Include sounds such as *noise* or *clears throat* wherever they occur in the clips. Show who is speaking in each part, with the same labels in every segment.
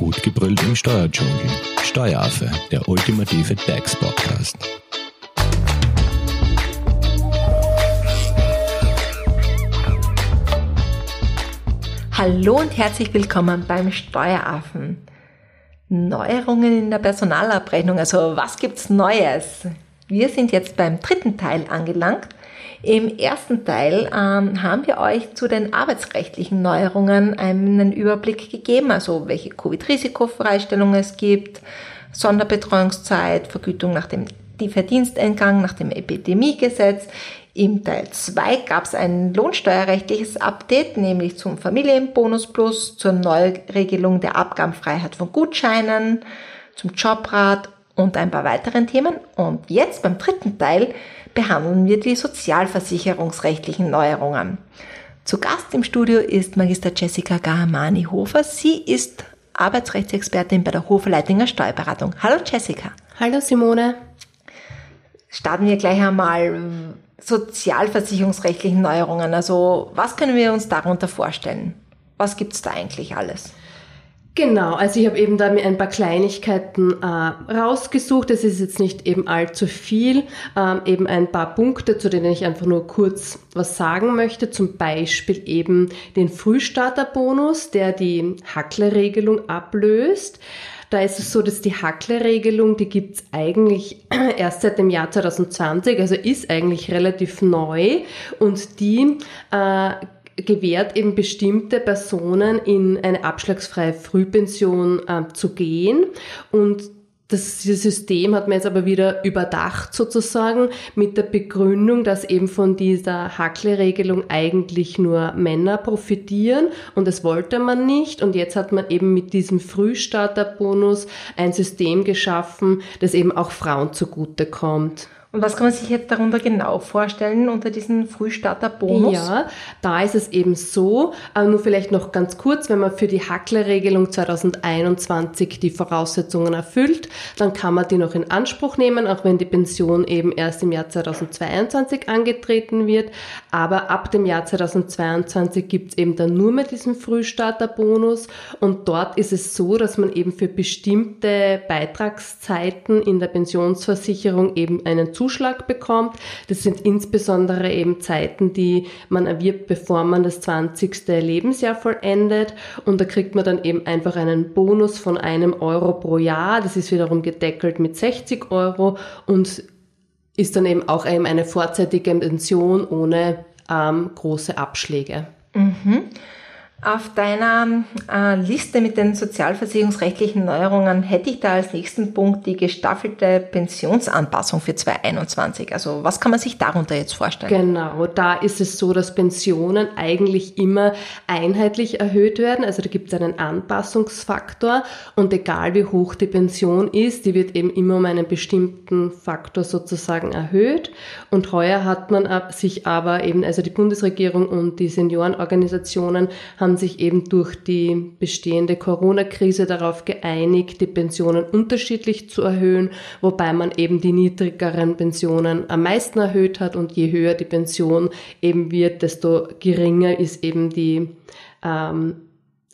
Speaker 1: Gut gebrüllt im Steuerdschungel. Steueraffe, der ultimative DAX-Podcast.
Speaker 2: Hallo und herzlich willkommen beim Steueraffen. Neuerungen in der Personalabrechnung, also was gibt's Neues? Wir sind jetzt beim dritten Teil angelangt im ersten Teil ähm, haben wir euch zu den arbeitsrechtlichen Neuerungen einen Überblick gegeben, also welche Covid-Risikofreistellungen es gibt, Sonderbetreuungszeit, Vergütung nach dem die Verdiensteingang nach dem Epidemiegesetz. Im Teil 2 gab es ein lohnsteuerrechtliches Update, nämlich zum Familienbonus Plus, zur Neuregelung der Abgabenfreiheit von Gutscheinen, zum Jobrat und ein paar weiteren Themen. Und jetzt beim dritten Teil behandeln wir die sozialversicherungsrechtlichen Neuerungen. Zu Gast im Studio ist Magister Jessica Gahamani-Hofer. Sie ist Arbeitsrechtsexpertin bei der Hofer Leitinger Steuerberatung. Hallo Jessica.
Speaker 3: Hallo Simone.
Speaker 2: Starten wir gleich einmal sozialversicherungsrechtlichen Neuerungen. Also was können wir uns darunter vorstellen? Was gibt es da eigentlich alles?
Speaker 3: Genau, also ich habe eben da mir ein paar Kleinigkeiten äh, rausgesucht. Es ist jetzt nicht eben allzu viel, ähm, eben ein paar Punkte, zu denen ich einfach nur kurz was sagen möchte. Zum Beispiel eben den Frühstarterbonus, der die Hackler-Regelung ablöst. Da ist es so, dass die Hackler-Regelung, die gibt's eigentlich *clears throat* erst seit dem Jahr 2020, also ist eigentlich relativ neu und die äh, gewährt eben bestimmte Personen in eine abschlagsfreie Frühpension äh, zu gehen. Und das, System hat man jetzt aber wieder überdacht sozusagen mit der Begründung, dass eben von dieser Hackle-Regelung eigentlich nur Männer profitieren. Und das wollte man nicht. Und jetzt hat man eben mit diesem Frühstarterbonus ein System geschaffen, das eben auch Frauen zugutekommt.
Speaker 2: Und was kann man sich jetzt darunter genau vorstellen unter diesen Frühstarterbonus?
Speaker 3: Ja, da ist es eben so, äh, nur vielleicht noch ganz kurz, wenn man für die Hackler-Regelung 2021 die Voraussetzungen erfüllt, dann kann man die noch in Anspruch nehmen, auch wenn die Pension eben erst im Jahr 2022 angetreten wird. Aber ab dem Jahr 2022 gibt es eben dann nur mehr diesen Frühstarterbonus und dort ist es so, dass man eben für bestimmte Beitragszeiten in der Pensionsversicherung eben einen Zuschlag bekommt. Das sind insbesondere eben Zeiten, die man erwirbt, bevor man das 20. Lebensjahr vollendet. Und da kriegt man dann eben einfach einen Bonus von einem Euro pro Jahr. Das ist wiederum gedeckelt mit 60 Euro und ist dann eben auch eben eine vorzeitige Pension ohne ähm, große Abschläge.
Speaker 2: Mhm. Auf deiner äh, Liste mit den sozialversicherungsrechtlichen Neuerungen hätte ich da als nächsten Punkt die gestaffelte Pensionsanpassung für 2021. Also was kann man sich darunter jetzt vorstellen?
Speaker 3: Genau, da ist es so, dass Pensionen eigentlich immer einheitlich erhöht werden. Also da gibt es einen Anpassungsfaktor und egal wie hoch die Pension ist, die wird eben immer um einen bestimmten Faktor sozusagen erhöht. Und heuer hat man sich aber eben, also die Bundesregierung und die Seniorenorganisationen haben haben sich eben durch die bestehende Corona-Krise darauf geeinigt, die Pensionen unterschiedlich zu erhöhen, wobei man eben die niedrigeren Pensionen am meisten erhöht hat. Und je höher die Pension eben wird, desto geringer ist eben die, ähm,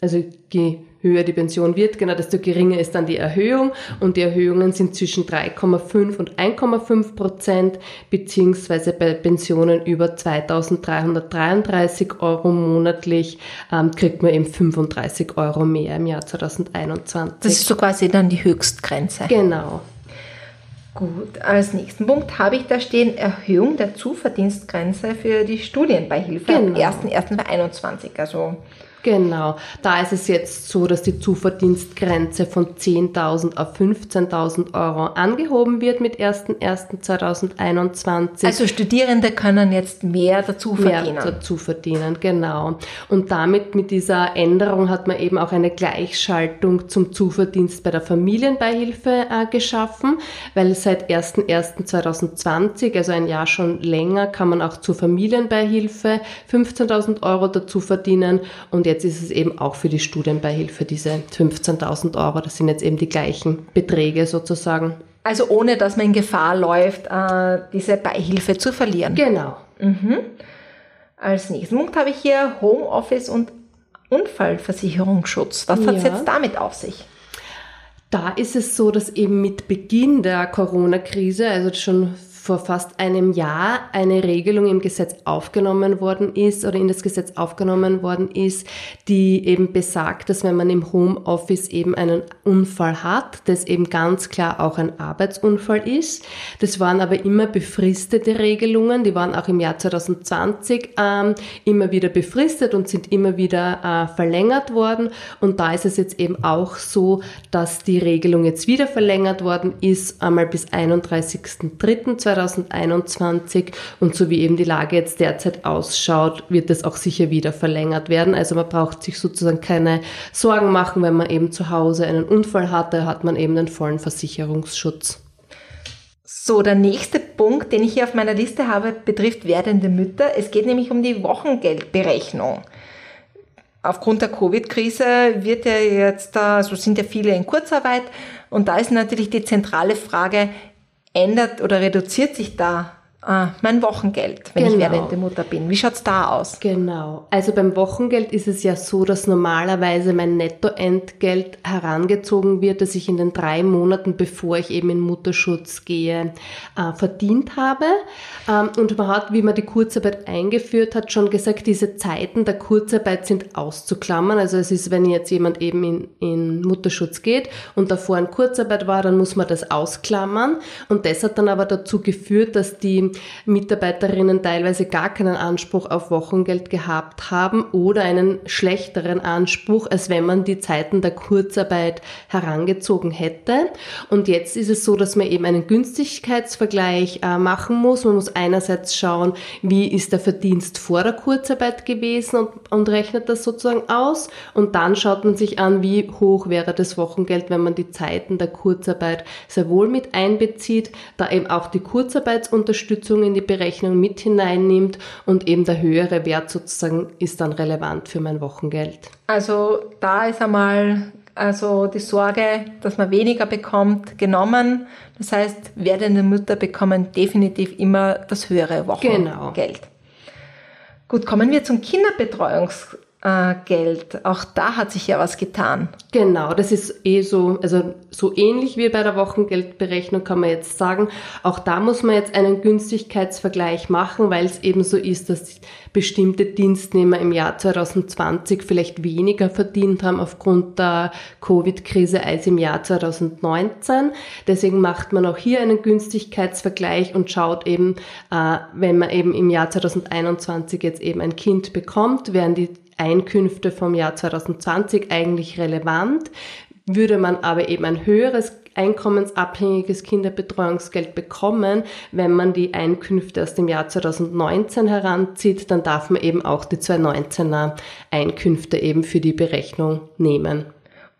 Speaker 3: also je höher die Pension wird, genau desto geringer ist dann die Erhöhung und die Erhöhungen sind zwischen 3,5 und 1,5 Prozent beziehungsweise bei Pensionen über 2333 Euro monatlich ähm, kriegt man eben 35 Euro mehr im Jahr 2021.
Speaker 2: Das ist so quasi dann die Höchstgrenze.
Speaker 3: Genau.
Speaker 2: Gut, als nächsten Punkt habe ich da stehen Erhöhung der Zuverdienstgrenze für die Studienbeihilfe genau. am 1.1.2021. Also
Speaker 3: Genau, da ist es jetzt so, dass die Zuverdienstgrenze von 10.000 auf 15.000 Euro angehoben wird mit 1.1.2021.
Speaker 2: Also Studierende können jetzt mehr dazu verdienen.
Speaker 3: Mehr dazu verdienen, genau. Und damit mit dieser Änderung hat man eben auch eine Gleichschaltung zum Zuverdienst bei der Familienbeihilfe äh, geschaffen, weil seit 1.1.2020, also ein Jahr schon länger, kann man auch zur Familienbeihilfe 15.000 Euro dazu verdienen und jetzt jetzt ist es eben auch für die Studienbeihilfe diese 15.000 Euro. Das sind jetzt eben die gleichen Beträge sozusagen.
Speaker 2: Also ohne, dass man in Gefahr läuft, äh, diese Beihilfe zu verlieren.
Speaker 3: Genau.
Speaker 2: Mhm. Als nächsten Punkt habe ich hier Homeoffice und Unfallversicherungsschutz. Was hat es ja. jetzt damit auf sich?
Speaker 3: Da ist es so, dass eben mit Beginn der Corona-Krise, also schon vor fast einem Jahr eine Regelung im Gesetz aufgenommen worden ist oder in das Gesetz aufgenommen worden ist, die eben besagt, dass wenn man im Homeoffice eben einen Unfall hat, das eben ganz klar auch ein Arbeitsunfall ist. Das waren aber immer befristete Regelungen, die waren auch im Jahr 2020 ähm, immer wieder befristet und sind immer wieder äh, verlängert worden. Und da ist es jetzt eben auch so, dass die Regelung jetzt wieder verlängert worden ist, einmal bis 31.03.2020 2021 und so wie eben die Lage jetzt derzeit ausschaut, wird es auch sicher wieder verlängert werden. Also man braucht sich sozusagen keine Sorgen machen, wenn man eben zu Hause einen Unfall hatte, hat man eben den vollen Versicherungsschutz.
Speaker 2: So, der nächste Punkt, den ich hier auf meiner Liste habe, betrifft werdende Mütter. Es geht nämlich um die Wochengeldberechnung. Aufgrund der Covid-Krise wird ja jetzt, also sind ja viele in Kurzarbeit und da ist natürlich die zentrale Frage, ändert oder reduziert sich da Ah, mein Wochengeld, wenn genau. ich werdende Mutter bin. Wie schaut's da aus?
Speaker 3: Genau. Also beim Wochengeld ist es ja so, dass normalerweise mein Nettoentgelt herangezogen wird, dass ich in den drei Monaten, bevor ich eben in Mutterschutz gehe, äh, verdient habe. Ähm, und man hat, wie man die Kurzarbeit eingeführt hat, schon gesagt, diese Zeiten der Kurzarbeit sind auszuklammern. Also es ist, wenn jetzt jemand eben in, in Mutterschutz geht und davor in Kurzarbeit war, dann muss man das ausklammern. Und das hat dann aber dazu geführt, dass die Mitarbeiterinnen teilweise gar keinen Anspruch auf Wochengeld gehabt haben oder einen schlechteren Anspruch, als wenn man die Zeiten der Kurzarbeit herangezogen hätte. Und jetzt ist es so, dass man eben einen Günstigkeitsvergleich äh, machen muss. Man muss einerseits schauen, wie ist der Verdienst vor der Kurzarbeit gewesen und, und rechnet das sozusagen aus. Und dann schaut man sich an, wie hoch wäre das Wochengeld, wenn man die Zeiten der Kurzarbeit sehr wohl mit einbezieht, da eben auch die Kurzarbeitsunterstützung Unterstützung in die Berechnung mit hineinnimmt und eben der höhere Wert sozusagen ist dann relevant für mein Wochengeld.
Speaker 2: Also da ist einmal also die Sorge, dass man weniger bekommt, genommen. Das heißt, werdende Mütter bekommen definitiv immer das höhere Wochengeld. Genau. Gut, kommen wir zum Kinderbetreuungs Geld. Auch da hat sich ja was getan.
Speaker 3: Genau, das ist eh so, also so ähnlich wie bei der Wochengeldberechnung kann man jetzt sagen. Auch da muss man jetzt einen Günstigkeitsvergleich machen, weil es eben so ist, dass bestimmte Dienstnehmer im Jahr 2020 vielleicht weniger verdient haben aufgrund der Covid-Krise als im Jahr 2019. Deswegen macht man auch hier einen Günstigkeitsvergleich und schaut eben, äh, wenn man eben im Jahr 2021 jetzt eben ein Kind bekommt, werden die Einkünfte vom Jahr 2020 eigentlich relevant. Würde man aber eben ein höheres einkommensabhängiges Kinderbetreuungsgeld bekommen, wenn man die Einkünfte aus dem Jahr 2019 heranzieht, dann darf man eben auch die 2019er Einkünfte eben für die Berechnung nehmen.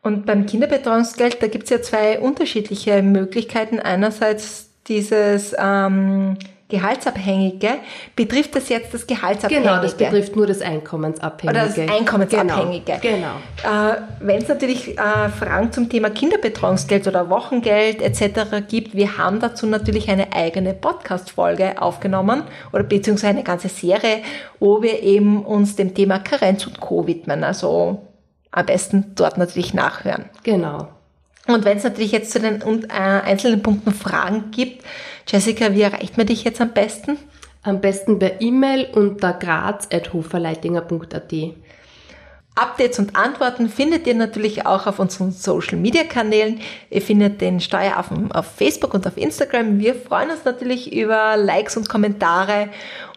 Speaker 2: Und beim Kinderbetreuungsgeld, da gibt es ja zwei unterschiedliche Möglichkeiten. Einerseits dieses ähm, Gehaltsabhängige, betrifft das jetzt das Gehaltsabhängige?
Speaker 3: Genau, das betrifft nur das Einkommensabhängige.
Speaker 2: Oder das Einkommensabhängige.
Speaker 3: Genau.
Speaker 2: genau. Äh, Wenn es natürlich äh, Fragen zum Thema Kinderbetreuungsgeld oder Wochengeld etc. gibt, wir haben dazu natürlich eine eigene Podcast-Folge aufgenommen oder beziehungsweise eine ganze Serie, wo wir eben uns dem Thema Karenz und Co. widmen. Also am besten dort natürlich nachhören.
Speaker 3: Genau.
Speaker 2: Und wenn es natürlich jetzt zu den äh, einzelnen Punkten Fragen gibt, Jessica, wie erreicht man dich jetzt am besten?
Speaker 3: Am besten per E-Mail unter graz.hoferleitinger.at.
Speaker 2: Updates und Antworten findet ihr natürlich auch auf unseren Social Media Kanälen. Ihr findet den Steueraffen auf Facebook und auf Instagram. Wir freuen uns natürlich über Likes und Kommentare.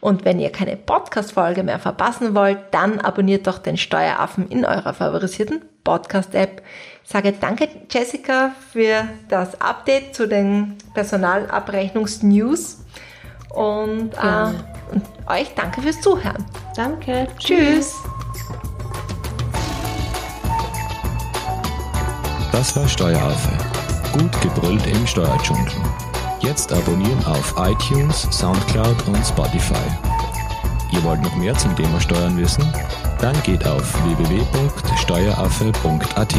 Speaker 2: Und wenn ihr keine Podcast-Folge mehr verpassen wollt, dann abonniert doch den Steueraffen in eurer favorisierten Podcast-App. Ich sage danke, Jessica, für das Update zu den Personalabrechnungs-News. Und, äh, und euch danke fürs Zuhören.
Speaker 3: Danke.
Speaker 2: Tschüss.
Speaker 1: Das war Steueraffe. Gut gebrüllt im Steuerdschungel. Jetzt abonnieren auf iTunes, Soundcloud und Spotify. Ihr wollt noch mehr zum Thema Steuern wissen? Dann geht auf www.steueraffe.at.